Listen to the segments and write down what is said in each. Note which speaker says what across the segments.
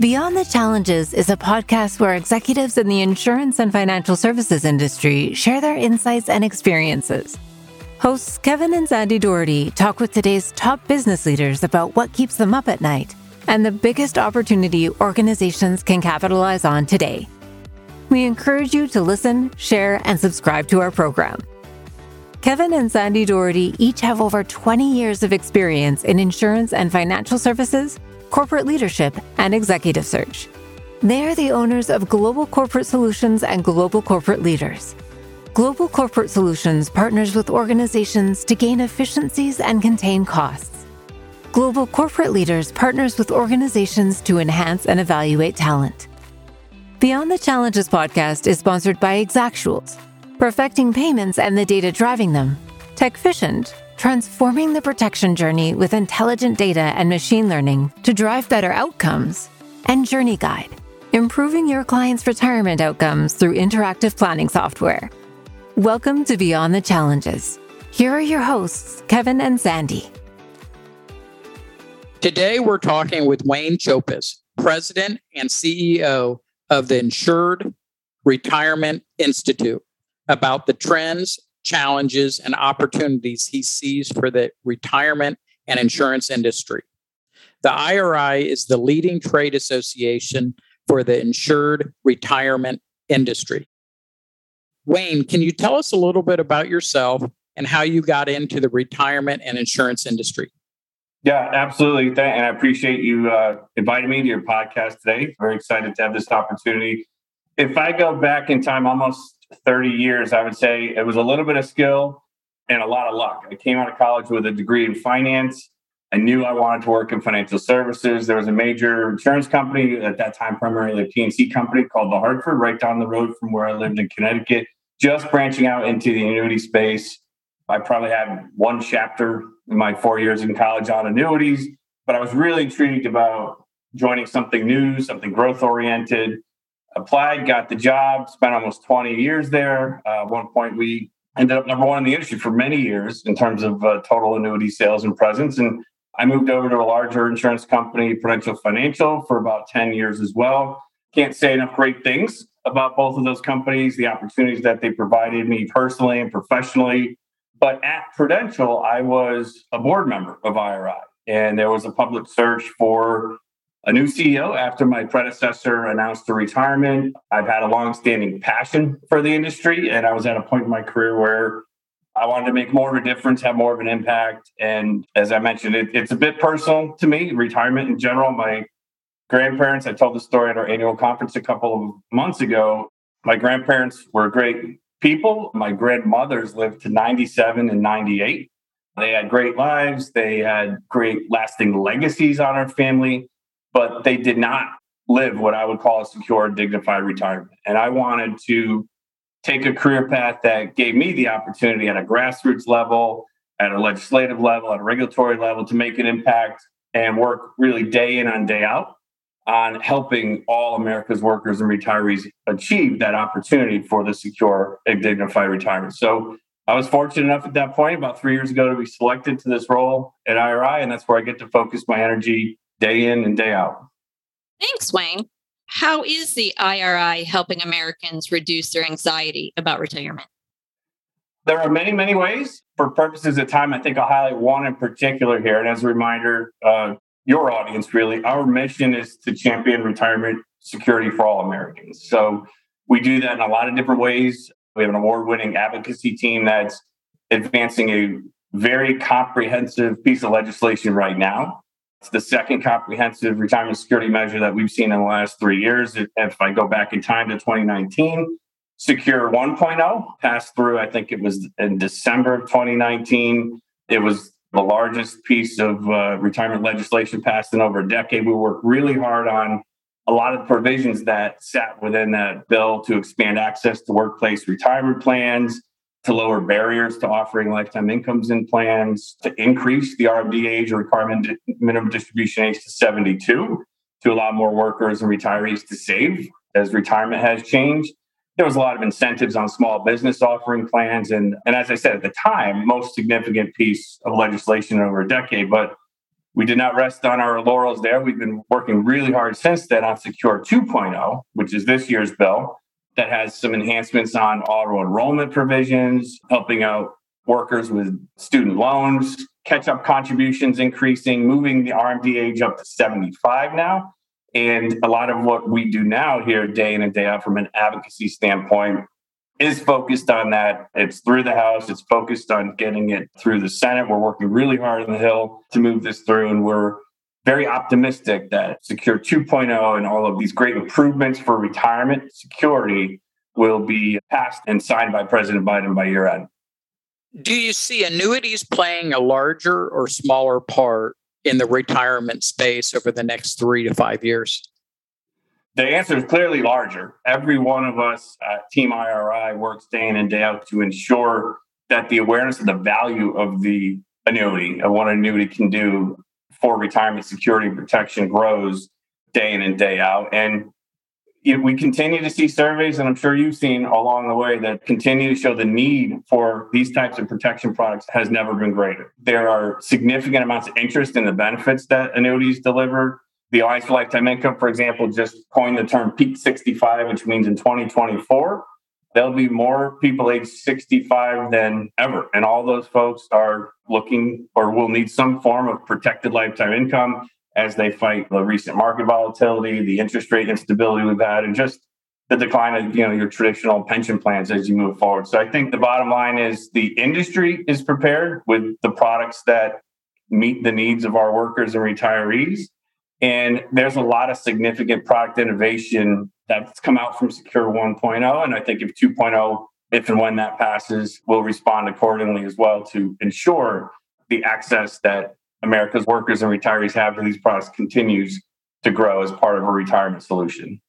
Speaker 1: Beyond the Challenges is a podcast where executives in the insurance and financial services industry share their insights and experiences. Hosts Kevin and Sandy Doherty talk with today's top business leaders about what keeps them up at night and the biggest opportunity organizations can capitalize on today. We encourage you to listen, share, and subscribe to our program. Kevin and Sandy Doherty each have over 20 years of experience in insurance and financial services corporate leadership, and executive search. They are the owners of Global Corporate Solutions and Global Corporate Leaders. Global Corporate Solutions partners with organizations to gain efficiencies and contain costs. Global Corporate Leaders partners with organizations to enhance and evaluate talent. Beyond the Challenges podcast is sponsored by Exactuals, perfecting payments and the data driving them, Techficient, transforming the protection journey with intelligent data and machine learning to drive better outcomes, and Journey Guide, improving your client's retirement outcomes through interactive planning software. Welcome to Beyond the Challenges. Here are your hosts, Kevin and Sandy.
Speaker 2: Today, we're talking with Wayne Chopus, President and CEO of the Insured Retirement Institute, about the trends challenges, and opportunities he sees for the retirement and insurance industry. The IRI is the leading trade association for the insured retirement industry. Wayne, can you tell us a little bit about yourself and how you got into the retirement and insurance industry?
Speaker 3: Yeah, absolutely. And I appreciate you uh, inviting me to your podcast today. Very excited to have this opportunity. If I go back in time almost 30 years, I would say it was a little bit of skill and a lot of luck. I came out of college with a degree in finance. I knew I wanted to work in financial services. There was a major insurance company at that time, primarily a P&C company called The Hartford, right down the road from where I lived in Connecticut, just branching out into the annuity space. I probably had one chapter in my four years in college on annuities, but I was really intrigued about joining something new, something growth oriented applied, got the job, spent almost 20 years there. Uh, at one point, we ended up number one in the industry for many years in terms of uh, total annuity sales and presence. And I moved over to a larger insurance company, Prudential Financial, for about 10 years as well. Can't say enough great things about both of those companies, the opportunities that they provided me personally and professionally. But at Prudential, I was a board member of IRI, and there was a public search for a new CEO after my predecessor announced a retirement. I've had a long-standing passion for the industry, and I was at a point in my career where I wanted to make more of a difference, have more of an impact. And as I mentioned, it, it's a bit personal to me, retirement in general. My grandparents, I told the story at our annual conference a couple of months ago. My grandparents were great people. My grandmothers lived to 97 and 98. They had great lives. They had great lasting legacies on our family but they did not live what I would call a secure, dignified retirement. And I wanted to take a career path that gave me the opportunity at a grassroots level, at a legislative level, at a regulatory level to make an impact and work really day in and day out on helping all America's workers and retirees achieve that opportunity for the secure and dignified retirement. So I was fortunate enough at that point about three years ago to be selected to this role at IRI, and that's where I get to focus my energy day in and day out.
Speaker 4: Thanks, Wayne. How is the IRI helping Americans reduce their anxiety about retirement?
Speaker 3: There are many, many ways. For purposes of time, I think I'll highlight one in particular here. And as a reminder, uh, your audience really, our mission is to champion retirement security for all Americans. So we do that in a lot of different ways. We have an award winning advocacy team that's advancing a very comprehensive piece of legislation right now it's the second comprehensive retirement security measure that we've seen in the last three years. If I go back in time to 2019, Secure 1.0 passed through, I think it was in December of 2019. It was the largest piece of uh, retirement legislation passed in over a decade. We worked really hard on a lot of the provisions that sat within that bill to expand access to workplace retirement plans, to lower barriers to offering lifetime incomes in plans, to increase the RMD age or requirement minimum distribution age to 72, to allow more workers and retirees to save as retirement has changed. There was a lot of incentives on small business offering plans. And, and as I said at the time, most significant piece of legislation in over a decade. But we did not rest on our laurels there. We've been working really hard since then on Secure 2.0, which is this year's bill that has some enhancements on auto enrollment provisions, helping out workers with student loans, catch up contributions increasing, moving the RMD age up to 75 now. And a lot of what we do now here, day in and day out, from an advocacy standpoint, is focused on that. It's through the House, it's focused on getting it through the Senate. We're working really hard on the Hill to move this through, and we're very optimistic that Secure 2.0 and all of these great improvements for retirement security will be passed and signed by President Biden by year end.
Speaker 2: Do you see annuities playing a larger or smaller part in the retirement space over the next three to five years?
Speaker 3: The answer is clearly larger. Every one of us at Team IRI works day in and day out to ensure that the awareness of the value of the annuity, of what an annuity can do for retirement security and protection grows day in and day out. And we continue to see surveys, and I'm sure you've seen along the way that continue to show the need for these types of protection products has never been greater. There are significant amounts of interest in the benefits that annuities deliver. The Alliance for Lifetime Income, for example, just coined the term peak 65, which means in 2024, there'll be more people age 65 than ever. And all those folks are looking or will need some form of protected lifetime income as they fight the recent market volatility, the interest rate instability we've had, and just the decline of you know your traditional pension plans as you move forward. So I think the bottom line is the industry is prepared with the products that meet the needs of our workers and retirees. And there's a lot of significant product innovation that's come out from Secure 1.0. And I think if 2.0, if and when that passes, will respond accordingly as well to ensure the access that America's workers and retirees have to these products continues to grow as part of a retirement solution.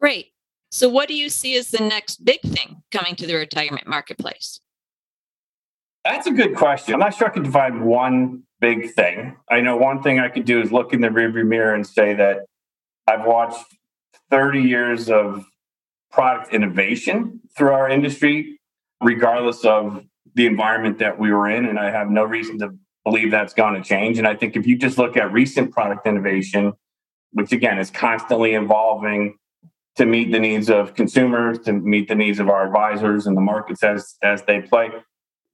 Speaker 4: Great. So, what do you see as the next big thing coming to the retirement marketplace?
Speaker 3: That's a good question. I'm not sure I can define one big thing. I know one thing I could do is look in the rearview mirror and say that I've watched 30 years of product innovation through our industry, regardless of the environment that we were in. And I have no reason to believe that's going to change. And I think if you just look at recent product innovation, which again is constantly evolving to meet the needs of consumers, to meet the needs of our advisors and the markets as as they play.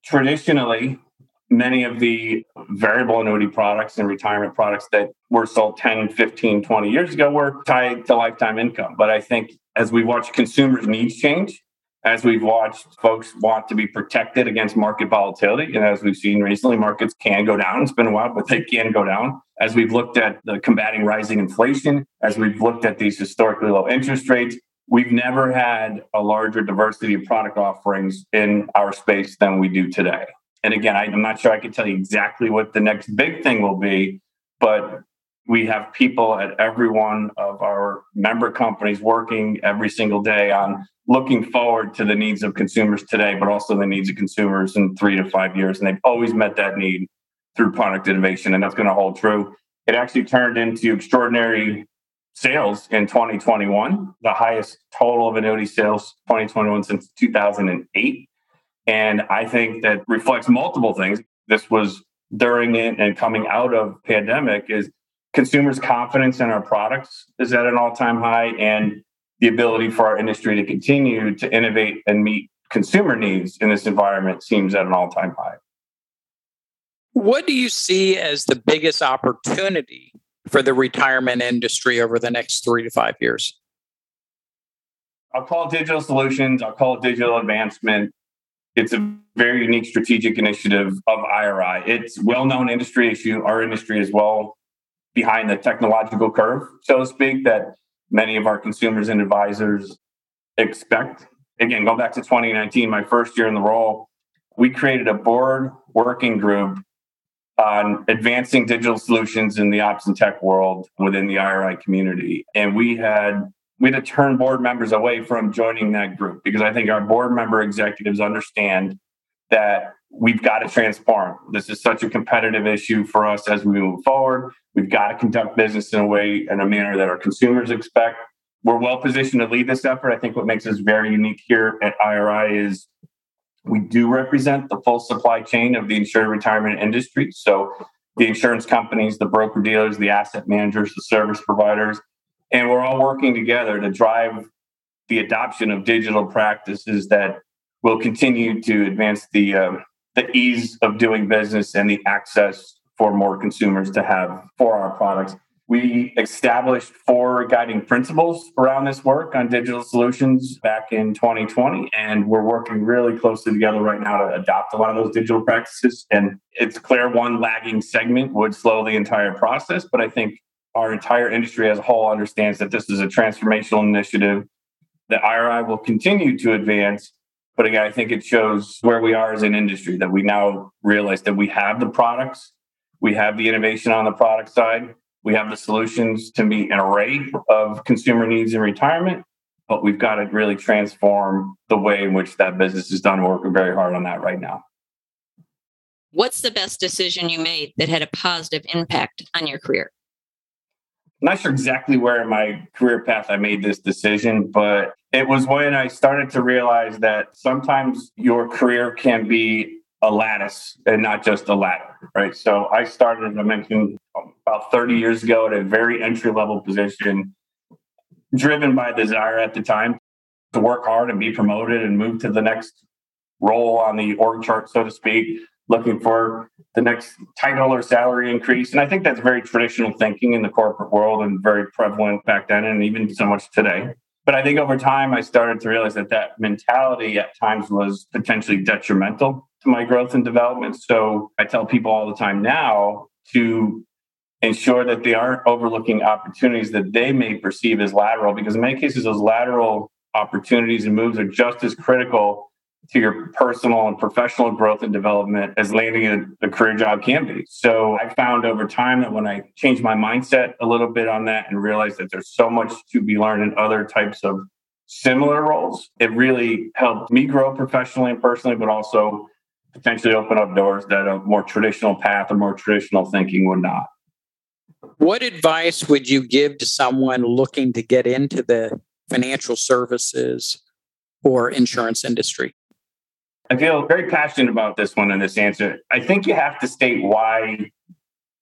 Speaker 3: Traditionally, many of the variable annuity products and retirement products that were sold 10, 15, 20 years ago were tied to lifetime income. But I think as we watch consumers' needs change, as we've watched folks want to be protected against market volatility. And as we've seen recently, markets can go down. It's been a while, but they can go down. As we've looked at the combating rising inflation, as we've looked at these historically low interest rates, we've never had a larger diversity of product offerings in our space than we do today. And again, I'm not sure I can tell you exactly what the next big thing will be, but we have people at every one of our member companies working every single day on looking forward to the needs of consumers today, but also the needs of consumers in three to five years. And they've always met that need through product innovation, and that's going to hold true. It actually turned into extraordinary sales in 2021, the highest total of annuity sales 2021 since 2008. And I think that reflects multiple things. This was during it and coming out of pandemic is consumers' confidence in our products is at an all-time high and the ability for our industry to continue to innovate and meet consumer needs in this environment seems at an all-time high.
Speaker 2: What do you see as the biggest opportunity for the retirement industry over the next three to five years?
Speaker 3: I'll call it digital solutions. I'll call it digital advancement. It's a very unique strategic initiative of IRI. It's well-known industry issue. Our industry is well behind the technological curve, so to speak, that many of our consumers and advisors expect. Again, go back to 2019, my first year in the role, we created a board working group on advancing digital solutions in the ops and tech world within the IRI community. And we had we had to turn board members away from joining that group because I think our board member executives understand that we've got to transform. This is such a competitive issue for us as we move forward. We've got to conduct business in a way and a manner that our consumers expect. We're well positioned to lead this effort. I think what makes us very unique here at IRI is we do represent the full supply chain of the insured retirement industry. So the insurance companies, the broker dealers, the asset managers, the service providers. And we're all working together to drive the adoption of digital practices that will continue to advance the, uh, the ease of doing business and the access for more consumers to have for our products. We established four guiding principles around this work on digital solutions back in 2020, and we're working really closely together right now to adopt a lot of those digital practices. And it's clear one lagging segment would slow the entire process, but I think our entire industry as a whole understands that this is a transformational initiative that IRI will continue to advance. But again, I think it shows where we are as an industry that we now realize that we have the products, we have the innovation on the product side, we have the solutions to meet an array of consumer needs in retirement, but we've got to really transform the way in which that business is done. We're working very hard on that right now.
Speaker 4: What's the best decision you made that had a positive impact on your career?
Speaker 3: I'm not sure exactly where in my career path I made this decision, but it was when I started to realize that sometimes your career can be a lattice and not just a ladder, right? So I started, as I mentioned about 30 years ago at a very entry level position, driven by desire at the time to work hard and be promoted and move to the next role on the org chart, so to speak, looking for the next title or salary increase. And I think that's very traditional thinking in the corporate world and very prevalent back then and even so much today. But I think over time, I started to realize that that mentality at times was potentially detrimental to my growth and development. So I tell people all the time now to ensure that they aren't overlooking opportunities that they may perceive as lateral, because in many cases, those lateral opportunities and moves are just as critical to your personal and professional growth and development as landing a, a, career job can be. So I found over time that when I changed my mindset a little bit on that and realized that there's so much to be learned in other types of similar roles, it really helped me grow professionally and personally, but also potentially open up doors that a more traditional path or more traditional thinking would not.
Speaker 2: What advice would you give to someone looking to get into the financial services or insurance industry?
Speaker 3: I feel very passionate about this one and this answer. I think you have to state why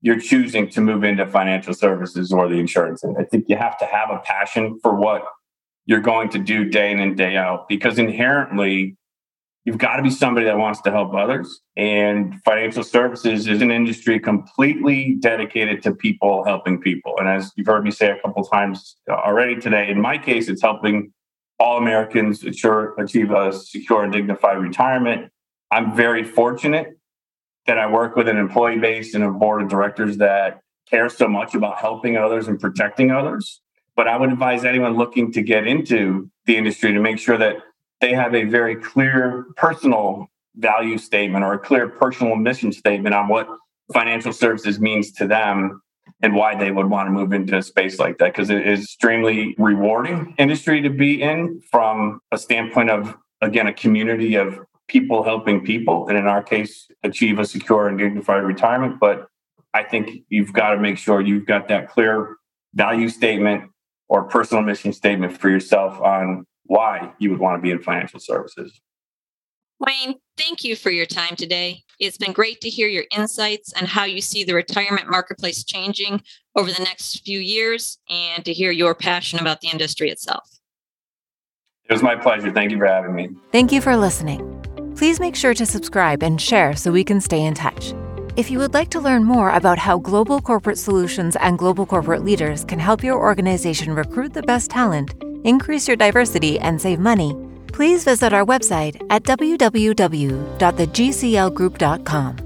Speaker 3: you're choosing to move into financial services or the insurance. I think you have to have a passion for what you're going to do day in and day out because inherently you've got to be somebody that wants to help others. And financial services is an industry completely dedicated to people helping people. And as you've heard me say a couple times already today, in my case, it's helping all Americans achieve a secure and dignified retirement. I'm very fortunate that I work with an employee base and a board of directors that care so much about helping others and protecting others. But I would advise anyone looking to get into the industry to make sure that they have a very clear personal value statement or a clear personal mission statement on what financial services means to them and why they would want to move into a space like that because it is extremely rewarding industry to be in from a standpoint of again a community of people helping people and in our case achieve a secure and dignified retirement. But i think you've got to make sure you've got that clear value statement or personal mission statement for yourself on why you would want to be in financial services
Speaker 4: Wayne, thank you for your time today. It's been great to hear your insights and how you see the retirement marketplace changing over the next few years and to hear your passion about the industry itself.
Speaker 3: It was my pleasure. Thank you for having me.
Speaker 1: Thank you for listening. Please make sure to subscribe and share so we can stay in touch. If you would like to learn more about how global corporate solutions and global corporate leaders can help your organization recruit the best talent, increase your diversity, and save money, please visit our website at www.thegclgroup.com.